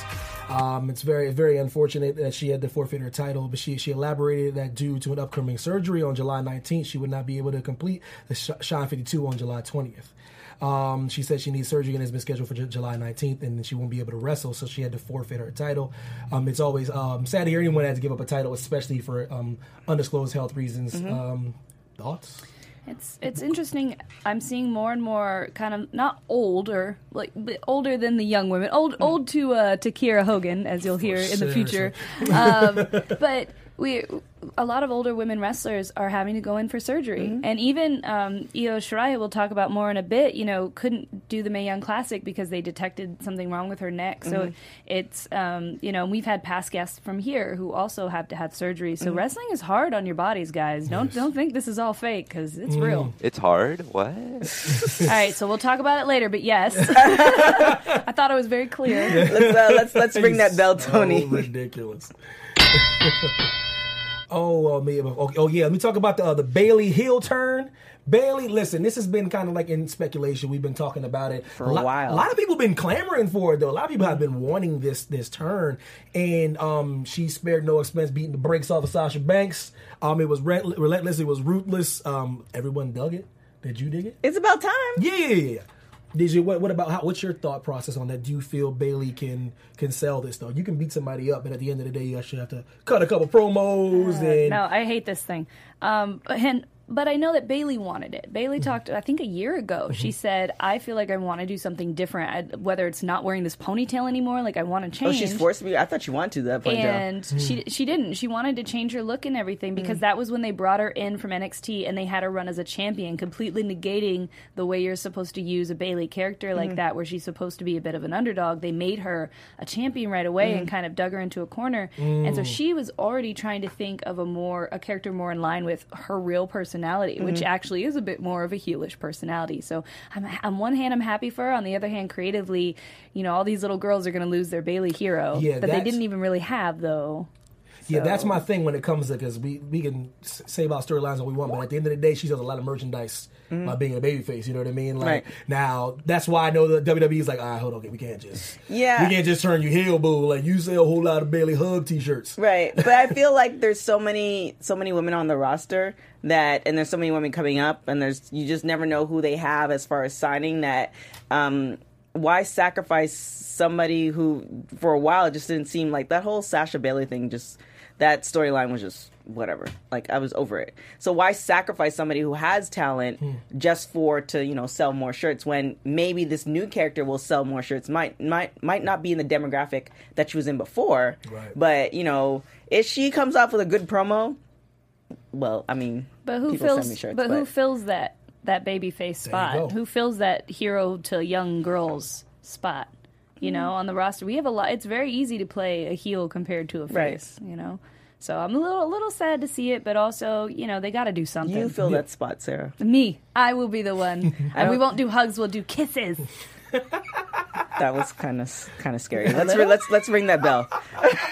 Um, it's very, very unfortunate that she had to forfeit her title, but she she elaborated that due to an upcoming surgery on July 19th, she would not be able to complete the Sh- Shine 52 on July 20th. Um, she said she needs surgery and has been scheduled for Ju- July 19th, and she won't be able to wrestle, so she had to forfeit her title. Um, it's always um, sad to hear anyone had to give up a title, especially for um, undisclosed health reasons. Um, thoughts? It's it's interesting. I'm seeing more and more kind of not older, like older than the young women. Old old to uh, to Kiera Hogan, as you'll hear in the future. Um, but we a lot of older women wrestlers are having to go in for surgery, and even um, Io Shirai will talk about more in a bit. You know, couldn't do the Mae Young Classic because they detected something wrong with her neck. So it's um, you know we've had past guests from here who also have to have surgery. So wrestling is hard on your bodies, guys. Don't don't think this is all fake because it's real. It's hard. What? All right, so we'll talk about it later. But yes, I thought it was very clear. Let's uh, let's let's ring that bell, Tony. Oh, ridiculous. Oh, uh, me, oh, oh, yeah. Let me talk about the uh, the Bayley heel turn. Bayley, listen, this has been kind of like in speculation. We've been talking about it For a lot, while. A lot of people have been clamoring for it, though. A lot of people have been wanting this this turn, and um, she spared no expense beating the brakes off of Sasha Banks. Um, it was re- relentless. It was ruthless. Um, everyone dug it. Did you dig it? It's about time. Yeah, yeah, yeah. Did you? What, what about how? What's your thought process on that? Do you feel Bayley can can sell this though? You can beat somebody up, but at the end of the day, you actually have to cut a couple promos and No, I hate this thing. Um, and but I know that Bayley wanted it. Bayley Mm-hmm. talked, I think, a year ago. Mm-hmm. She said, "I feel like I want to do something different. I, whether it's not wearing this ponytail anymore, like I want to change." Oh, she's forced me. I thought she wanted to that point. and hmm. she she didn't. She wanted to change her look and everything hmm. because that was when they brought her in from NXT and they had her run as a champion, completely negating the way you're supposed to use a Bayley character like hmm. that, where she's supposed to be a bit of an underdog. They made her a champion right away and kind of dug her into a corner, and so she was already trying to think of a more a character more in line with her real personality, which mm-hmm. actually is a bit more of a heelish personality. So I'm, on one hand, I'm happy for her. On the other hand, creatively, you know, all these little girls are going to lose their Bayley hero Yeah, that they didn't even really have though. Yeah, that's my thing when it comes to because we we can say about storylines what we want, but at the end of the day, she does a lot of merchandise by being a babyface. You know what I mean? Like Mm-hmm. Right. now, that's why I know the WWE is like, all right, hold on, okay, we can't just Yeah. we can't just turn you heel, boo. Like you sell a whole lot of Bayley Hug T-shirts. Right, but I feel like there's so many so many women on the roster that, and there's so many women coming up, and there's you just never know who they have as far as signing. That um, why sacrifice somebody who for a while it just didn't seem like that whole Sasha Bayley thing. Just that storyline was just whatever. Like I was over it. So why sacrifice somebody who has talent just for to you know sell more shirts when maybe this new character will sell more shirts? Might might might not be in the demographic that she was in before. Right. But you know, if she comes off with a good promo, well, I mean, But who people send fills? me shirts, but, who fills that that baby face spot? Who fills that hero to young girls spot? You hmm. know, on the roster, we have a lot. It's very easy to play a heel compared to a Right. face. You know, so I'm a little a little sad to see it, but also, you know, they got to do something. you fill that spot, Sarah. Me, I will be the one, and we won't do hugs. We'll do kisses. That was kind of kind of scary. Let's re- let's let's ring that bell.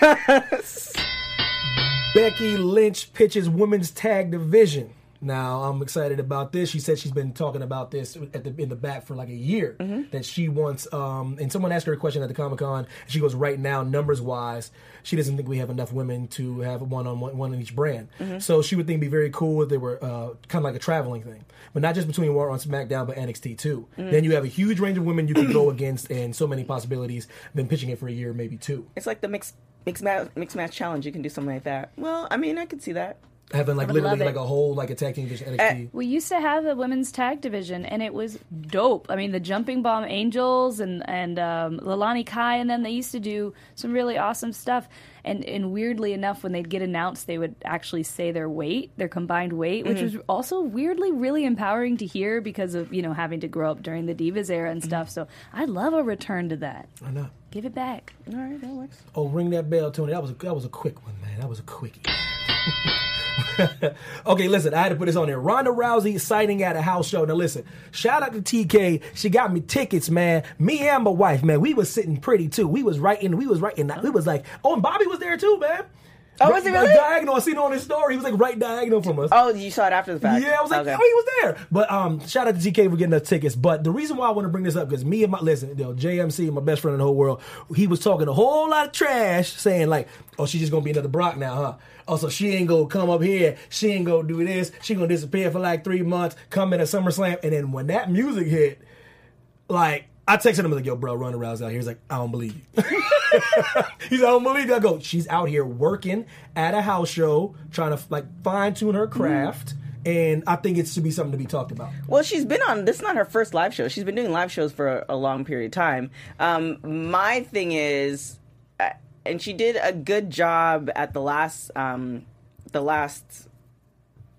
Becky Lynch pitches women's tag division. Now I'm excited about this. She said she's been talking about this at the in the back for like a year. That she wants. Um, and someone asked her a question at the Comic Con. She goes, right now, numbers wise, she doesn't think we have enough women to have one on one, one in each brand. So she would think it'd be very cool if they were uh, kind of like a traveling thing, but not just between War on SmackDown, but NXT too. Then you have a huge range of women you can go against, and so many possibilities. Been pitching it for a year, maybe two. It's like the mix mix match mix match challenge. You can do something like that. Well, I mean, I could see that. Having like literally like a whole like a tag team division uh, NXT. We used to have a women's tag division, and it was dope. I mean, the Jumping Bomb Angels and and um, Leilani Kai, and then they used to do some really awesome stuff. And and weirdly enough, when they'd get announced, they would actually say their weight, their combined weight, which mm-hmm. was also weirdly really empowering to hear because of you know having to grow up during the Divas era and mm-hmm. stuff. So I love a return to that. I know. Give it back. All right, that works. Oh, ring that bell, Tony. That was a, that was a quick one, man. That was a quickie. okay, listen, I had to put this on there. Ronda Rousey sighting at a house show. Now, listen, shout out to TK. She got me tickets, man. Me and my wife, man, we was sitting pretty too. We was right in, we was right in, we was like, oh, and Bobby was there too, man. Oh, was he really? Diagonal. I seen it on his story. He was like right diagonal from us. Oh, you saw it after the fact. Yeah, I was like, Okay. oh, he was there. But um, shout out to GK for getting us tickets. But the reason why I want to bring this up because me and my listen, you know, JMC, my best friend in the whole world, he was talking a whole lot of trash, saying like, oh, she's just gonna be another Brock now, huh? Oh, so she ain't gonna come up here. She ain't gonna do this. She gonna disappear for like three months. Come in at SummerSlam, and then when that music hit, like. I texted him like, "Yo, bro, Ronda Rousey out here." He's like, "I don't believe you." He's like, "I don't believe you." I go, "She's out here working at a house show, trying to like fine tune her craft, and I think it should be something to be talked about." Well, she's been on. This is not her first live show. She's been doing live shows for a, a long period of time. Um, my thing is, uh, and she did a good job at the last, um, the last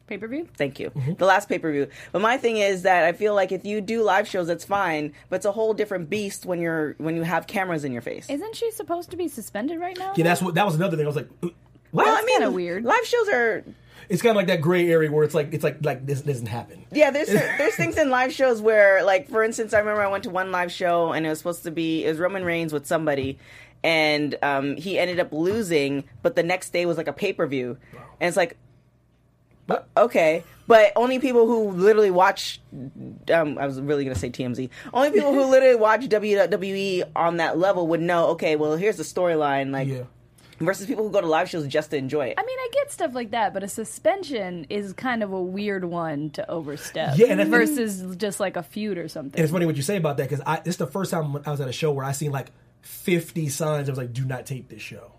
Pay per view. Thank you. Mm-hmm. The last pay per view. But my thing is that I feel like if you do live shows, that's fine. But it's a whole different beast when you're when you have cameras in your face. Isn't she supposed to be suspended right now? Yeah, that's what that was another thing. I was like, "Uh, "What?" well, I mean, kinda weird. Live shows are it's kind of like that gray area where it's like it's like like this doesn't happen. yeah. There's there's things in live shows where, like, for instance, I remember I went to one live show and it was supposed to be it was Roman Reigns with somebody, and um, he ended up losing. But the next day was like a pay per view, and it's like But Okay, but only people who literally watch. Um, I was really gonna say TMZ. Only people who literally watch WWE on that level would know. Okay, well, here's the storyline. Like, yeah, versus people who go to live shows just to enjoy it. I mean, I get stuff like that, but a suspension is kind of a weird one to overstep. Yeah, and I think- versus just like a feud or something. and it's funny what you say about that because I this is the first time I was at a show where I seen like fifty signs. I was like, "Do not tape this show."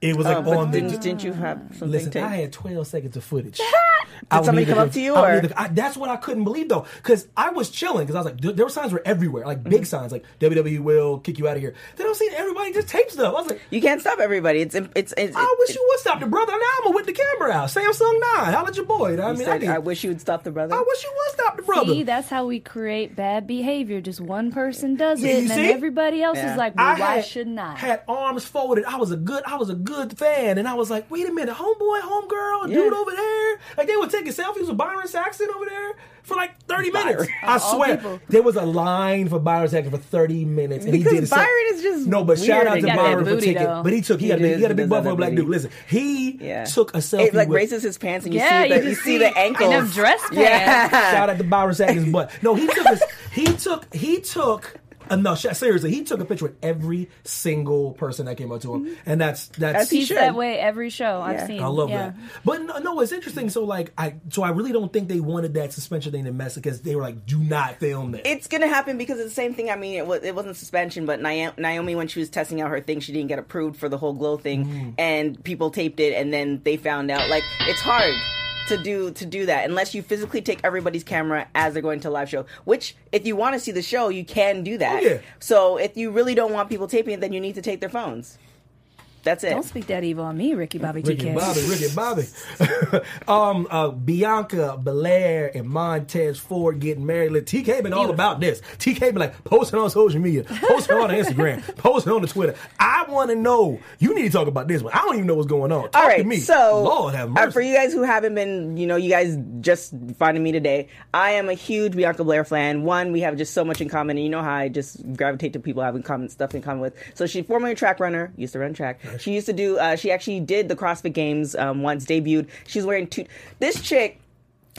It was like Oh, on the. didn't, didn't you have something? Listen, taped? I had 12 seconds of footage. I would somebody need come up to you, or- need I, that's what I couldn't believe though, because I was chilling because I was like, there there were signs were everywhere, like Mm-hmm. big signs, like WWE will kick you out of here. Then I was seeing everybody just tape stuff. I was like, you can't stop everybody. It's it's. it's I wish you would stop the brother. Now I'm gonna whip the camera out. Samsung Nine, how at your boy? I mean, I, said, need- I wish you would stop the brother. I wish you would stop the brother. See, that's how we create bad behavior. Just one person does Yeah, it, you and then everybody else Yeah. is like, well, I "Why had, shouldn't I?" Had arms folded. I was a good. I was a good fan, and I was like, wait a minute, homeboy, homegirl, Yeah. dude over there. Like they were taking selfies with Byron Saxton over there for like 30 Byron. minutes. I all swear. people. There was a line for Byron Saxton for 30 minutes. And he did Byron is just No, but shout out to Byron for taking. though. But he took, he, He a big, he got a big for a black dude. Listen, he Yeah. took a selfie It like with. raises his pants and you Yeah, see you the, you just see see the ankles. in them dress pants. Yeah. Shout out to Byron Saxton's butt. No, he took his, he took he took no sh- seriously he took a picture with every single person that came up to him, and that's that's As he He's should. that way every show I've Yeah. seen. I love yeah. that. But no, no, it's interesting. So like I so I really don't think they wanted that suspension thing to mess because they were like, do not film that. It's gonna happen because it's the same thing. I mean, it, was, it wasn't suspension, but Naomi, Naomi, when she was testing out her thing, she didn't get approved for the whole glow thing, Mm. and people taped it, and then they found out. Like, it's hard to do to do that unless you physically take everybody's camera as they're going to a live show. Which, if you want to see the show, you can do that. Oh, yeah. So, if you really don't want people taping it, then you need to take their phones. That's it. Don't speak that evil on me, Ricky Bobby Ricky GK. Bobby, Ricky Bobby. um, uh, Bianca Belair and Montez Ford getting married. Look, TK been all about this. TK been like posting on social media, posting on Instagram, posting on the Twitter. I want to know. You need to talk about this one. I don't even know what's going on. Talk All right, to me. so Lord have uh, for you guys who haven't been, you know, you guys just finding me today. I am a huge Bianca Belair fan. One, we have just so much in common, and you know how I just gravitate to people I have in common stuff in common with. So she's formerly a track runner, used to run track. She used to do. Uh, she actually did the CrossFit Games um, once, debuted. She's wearing two. This chick.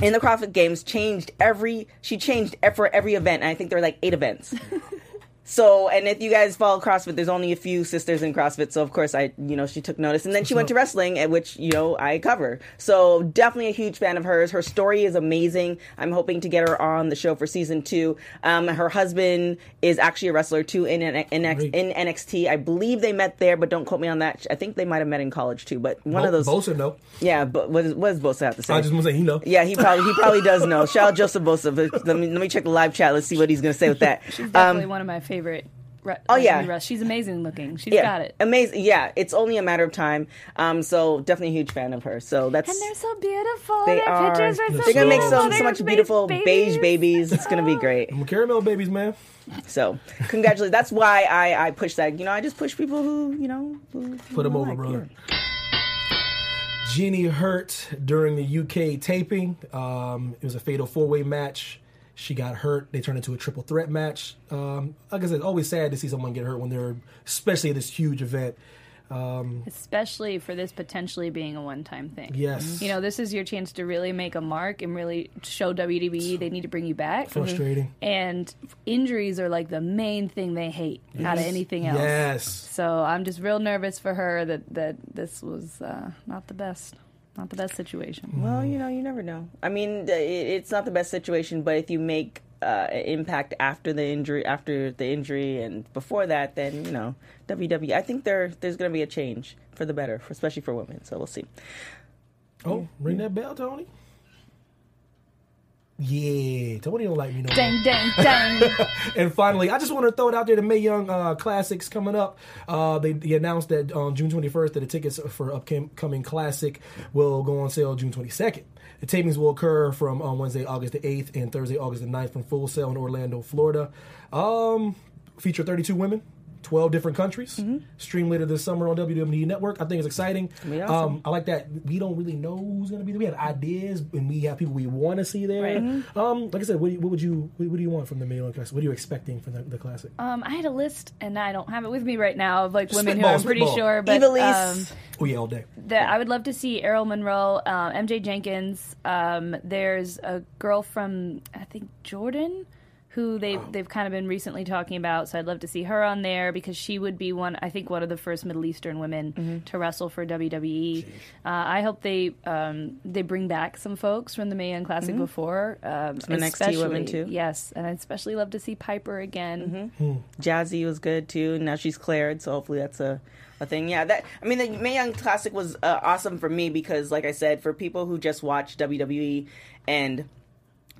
In the CrossFit Games, changed every. She changed for every event. And I think there were like eight events. So, and if you guys follow CrossFit, there's only a few sisters in CrossFit. So, of course, I, you know, she took notice. And then she went to wrestling, at which, you know, I cover. So, definitely a huge fan of hers. Her story is amazing. I'm hoping to get her on the show for season two. Um, her husband is actually a wrestler too in, N- in, in NXT. I believe they met there, but don't quote me on that. I think they might have met in college too. But one of those. Bosa, no. Yeah, but what, is, what does Bosa have to say? I just want to say, you know. yeah, he probably he probably does know. Shout out Joseph Bosa. But Let me let me check the live chat. Let's see what he's going to say with that. She's definitely Um, one of my favorite. Re- Oh, yeah. Russ. she's amazing looking. She's yeah, got it. Amazing. Yeah, it's only a matter of time. Um, so definitely a huge fan of her. So that's And they're so beautiful. they Their are. pictures are so They're gonna make beautiful. so so much beige beautiful beige babies. It's gonna be great. I'm caramel babies, man. So congratulations. That's why I I push that. You know, I just push people who you know who, Put them over, like, brother. yeah. Jeannie hurt during the UK taping. Um, it was a fatal four way match. She got hurt. They turned into a triple threat match. Um, like I said, always sad to see someone get hurt when they're, especially at this huge event. Um, Especially for this potentially being a one time thing. Yes. You know, this is your chance to really make a mark and really show WWE they need to bring you back. Frustrating. And injuries are like the main thing they hate out of anything else. Yes. So I'm just real nervous for her that, that this was uh, not the best. Not the best situation. Well, you know, you never know. I mean, it's not the best situation, but if you make uh, an impact after the injury, after the injury, and before that, then you know, WWE. I think there there's going to be a change for the better, especially for women. So we'll see. Oh, ring that bell, Tony. Yeah, Tony don't like me no more. Dang, dang, dang. And finally, I just want to throw it out there: the Mae Young uh, Classics coming up. Uh, they, they announced that on June 21st that the tickets for upcoming Classic will go on sale June 22nd. The tapings will occur from um, Wednesday, August the 8th, and Thursday, August the 9th, from Full Sail in Orlando, Florida. Um, feature 32 women. 12 different countries. Stream later this summer on WWE Network. I think it's exciting. awesome. Um, I like that we don't really know who's going to be there. We have ideas and we have people we want to see there. Um, like I said, what, do you- what would you what, what do you want from the Mae Young Classic? What are you expecting from the, the Classic? Um, I had a list, and I don't have it with me right now of like women who I'm pretty spitball. sure. But Evilise. um, Oh yeah, all day. that I would love to see Aerial Monroe, uh, MJ Jenkins. Um, there's a girl from I think Jordan who they Oh. they've kind of been recently talking about. So I'd love to see her on there because she would be one I think one of the first Middle Eastern women Mm-hmm. to wrestle for WWE. Uh, I hope they um, they bring back some folks from the Mae Young Classic before. Um, Some NXT women, especially- too. Yes, and I'd especially love to see Piper again. Mm-hmm. Jazzy was good too. Now she's cleared, so hopefully that's a, a thing. Yeah, that I mean the Mae Young Classic was uh, awesome for me because, like I said, for people who just watch WWE and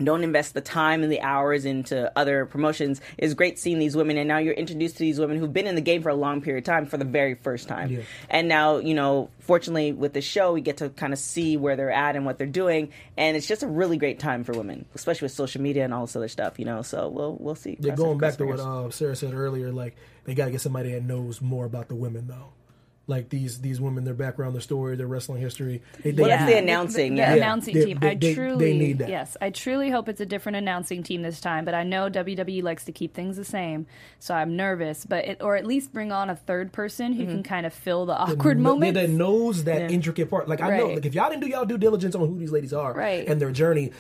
don't invest the time and the hours into other promotions, it's great seeing these women. And now you're introduced to these women who've been in the game for a long period of time for the very first time. Yeah. And now, you know, fortunately with the show, we get to kind of see where they're at and what they're doing. And it's just a really great time for women, especially with social media and all this other stuff, you know. So we'll we'll see. Yeah, going back to what uh, Sarah said earlier, like they got to get somebody that knows more about the women though. Like these these women, their background, their story, their wrestling history. They, Well, they- that's the announcing, The, yeah. the Yeah, announcing they- team. they- I they- truly, they need that. yes, I truly hope it's a different announcing team this time. But I know WWE likes to keep things the same, so I'm nervous. But it, or at least bring on a third person who can kind of fill the awkward kno- moments. That knows that intricate part. Like I know, like if y'all didn't do y'all due diligence on who these ladies are Right. and their journey,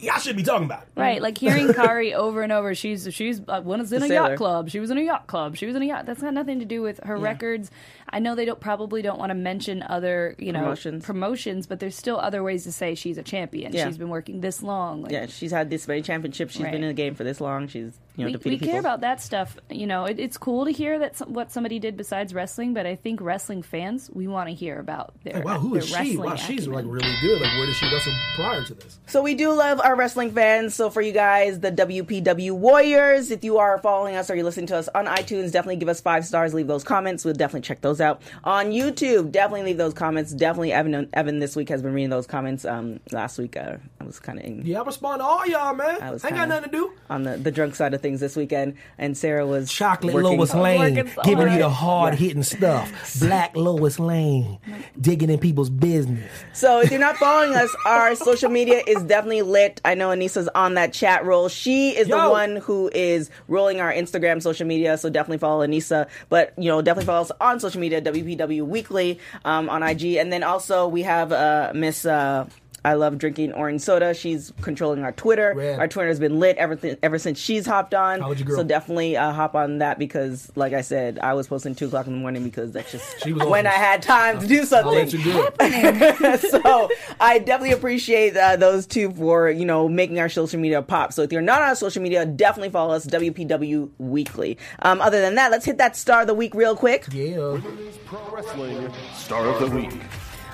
y'all should be talking about. it. Right, like hearing Kairi over and over. She's she's uh, one is in The a sailor. yacht club. She was in a yacht club. She was in a yacht. That's got nothing to do with her records. I know they don't probably don't want to mention other you know Promotions. promotions, but there's still other ways to say she's a champion. Yeah. She's been working this long. Like, Yeah, she's had this many championships. She's Right. been in the game for this long. She's you know we, defeated we people. care about that stuff. You know, it, it's cool to hear that some, what somebody did besides wrestling, but I think wrestling fans we want to hear about their, Like, wow, who their is she? wrestling Wow, she's like really good. Like where did she wrestle prior to this? So we do love our wrestling fans. So for you guys, the WPW Warriors, if you are following us or you're listening to us on iTunes, definitely give us five stars. Leave those comments. We'll definitely check those out on YouTube. Definitely leave those comments. Definitely Evan. Evan this week has been reading those comments. Um, last week uh, I was kind of in Yeah, I respond to all y'all, man. I was ain't got kinda- nothing to do. on the, the drunk side of things this weekend, and Sarah was Chocolate working. Lois Lane, working so giving you the hard. hard hitting stuff. Black Lois Lane, digging in people's business. So if you're not following us, our social media is definitely lit. I know Anissa's on that chat roll. She is the one who is rolling our Instagram social media. So definitely follow Anissa. But you know, definitely follow us on social media, WPW Weekly um, on IG, and then also we have uh, Miss. Uh, I love drinking orange soda. She's controlling our Twitter. Rad. Our Twitter has been lit ever, ever since she's hopped on. How you grow? So definitely uh, hop on that because, like I said, I was posting two o'clock in the morning because that's just She was when awesome. I had time to do I'll something let you do it. so I definitely appreciate uh, those two for you know making our social media pop. So if you're not on social media, definitely follow us WPW Weekly. Um, other than that, let's hit that star of the week real quick. Yeah. Pro Wrestling Star of the Week.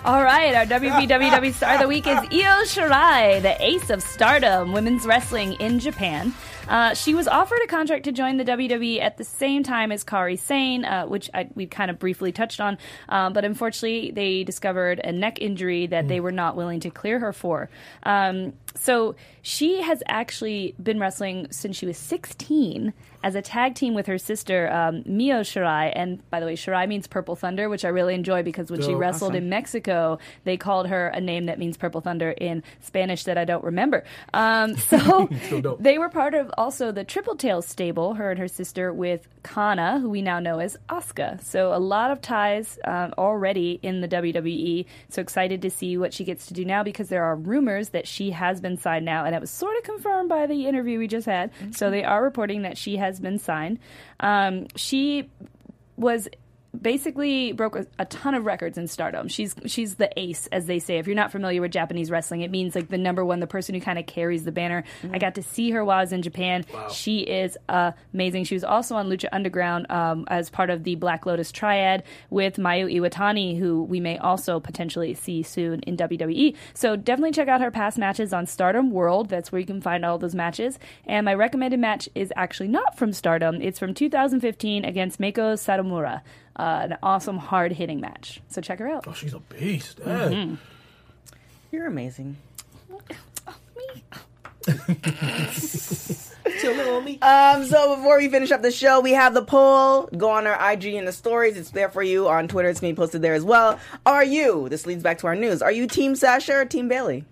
All right, our WPWW Star of the Week is Io Shirai, the ace of stardom, women's wrestling in Japan. Uh, she was offered a contract to join the WWE at the same time as Kairi Sane, uh, which I, we kind of briefly touched on, um, but unfortunately they discovered a neck injury that they were not willing to clear her for. Um, so she has actually been wrestling since she was 16 as a tag team with her sister um, Mio Shirai, and by the way, Shirai means Purple Thunder, which I really enjoy because when she Dope. wrestled in Mexico, they called her a name that means Purple Thunder in Spanish that I don't remember. Um, so So they were part of also the Triple Tail stable, her and her sister, with Kana, who we now know as Asuka. So a lot of ties um, already in the WWE. So excited to see what she gets to do now because there are rumors that she has been signed now, and it was sort of confirmed by the interview we just had. So they are reporting that she has been signed. Um, she was basically broke a, a ton of records in stardom. She's she's the ace, as they say. If you're not familiar with Japanese wrestling, it means like the number one, the person who kind of carries the banner. I got to see her while I was in Japan. She is amazing. She was also on Lucha Underground um, as part of the Black Lotus Triad with Mayu Iwatani, who we may also potentially see soon in WWE. So definitely check out her past matches on Stardom World. That's where you can find all those matches. And my recommended match is actually not from Stardom. It's from 2015 against Meiko Satomura. Uh, an awesome, hard hitting match. So check her out. Oh, she's a beast. Hey. Mm-hmm. You're amazing. Chill on me. Um, so before we finish up the show, we have the poll. Go on our IG and the stories. It's there for you on Twitter. It's going to be posted there as well. Are you? This leads back to our news. Are you Team Sasha or Team Bayley?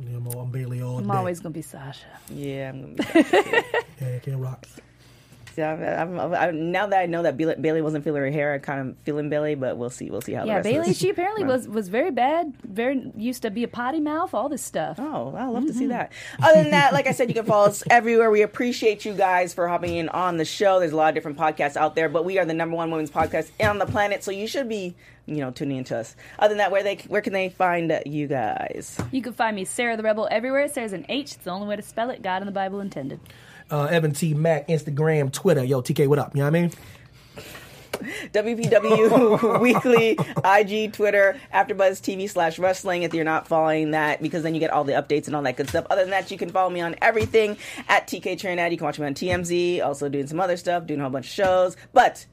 Yeah, I'm, I'm Bayley all I'm day. always gonna be Sasha. Yeah, I'm gonna be Yeah, can't rock. Yeah, I'm, I'm, I'm, now that I know that Bayley, wasn't feeling her hair, I'm kind of feeling Bayley, but we'll see. We'll see how. Yeah, Bayley. She apparently was was very bad. Very used to be a potty mouth. All this stuff. Oh, I love to see mm-hmm. that. Other than that, like I said, you can follow us everywhere. We appreciate you guys for hopping in on the show. There's a lot of different podcasts out there, but we are the number one women's podcast on the planet, so you should be, you know, tuning into us. Other than that, where they where can they find you guys? You can find me Sarah the Rebel everywhere. Sarah's an H. It's the only way to spell it. God in the Bible intended. Uh, Evan T. Mac, Instagram, Twitter. Yo, TK, what up? You know what I mean? WPW Weekly, IG, Twitter, AfterBuzz TV slash wrestling. If you're not following that, because then you get all the updates and all that good stuff. Other than that, you can follow me on everything at TK Trinidad. You can watch me on TMZ, also doing some other stuff, doing a whole bunch of shows. But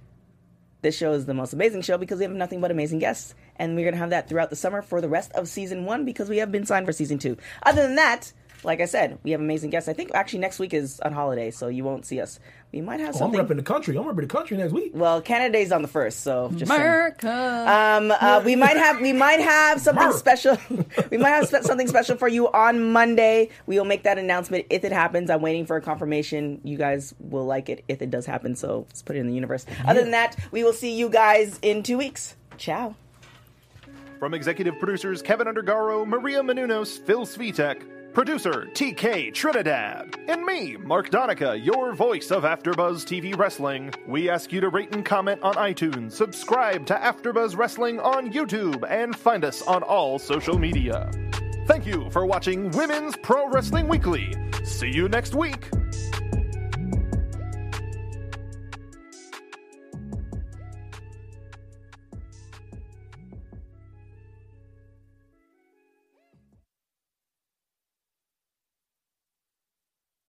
this show is the most amazing show because we have nothing but amazing guests, and we're gonna have that throughout the summer for the rest of season one because we have been signed for season two. Other than that. Like I said, we have amazing guests. I think actually next week is on holiday, so you won't see us. We might have Oh, I'm something. repping the country. I'm repping the country next week. well, Canada Day's on the first, so just. America. Um, uh, we might have we might have something Mark. special. we might have something special for you on Monday. We will make that announcement if it happens. I'm waiting for a confirmation. You guys will like it if it does happen. So let's put it in the universe. Other than that, we will see you guys in two weeks. Ciao. From executive producers Kevin Undergaro, Maria Menounos, Phil Svitek, producer TK Trinidad, and me, Mark Donica, your voice of AfterBuzz TV Wrestling, we ask you to rate and comment on iTunes, subscribe to AfterBuzz Wrestling on YouTube, and find us on all social media. Thank you for watching Women's Pro Wrestling Weekly. See you next week.